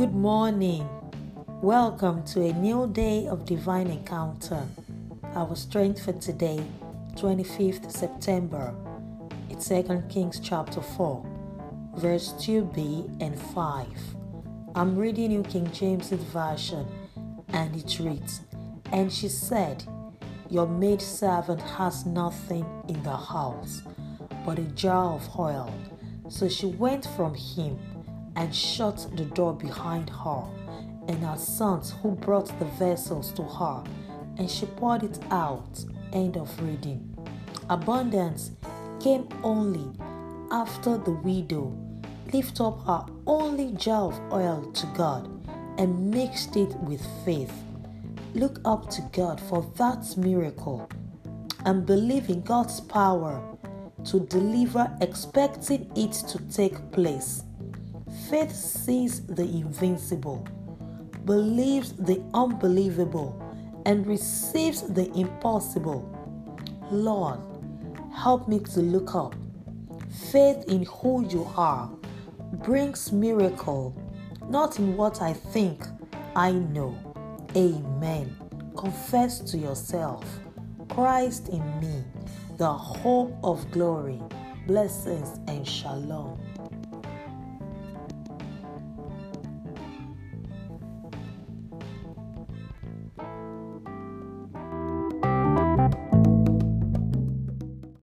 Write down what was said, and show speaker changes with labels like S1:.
S1: Good morning. Welcome to a new day of divine encounter. Our strength for today, 25th September. It's 2 Kings chapter 4, verse 2b and 5. I'm reading New King James Version, and it reads And she said, Your maid servant has nothing in the house but a jar of oil. So she went from him and shut the door behind her and her sons who brought the vessels to her, and she poured it out. End of reading. Abundance came only after the widow lifted up her only jar of oil to God and mixed it with faith. Look up to God for that miracle and believe in God's power to deliver, expecting it to take place. Faith sees the invincible, believes the unbelievable, and receives the impossible. Lord, help me to look up. Faith in who you are brings miracle, not in what I think I know. Amen. Confess to yourself Christ in me, the hope of glory, blessings, and shalom.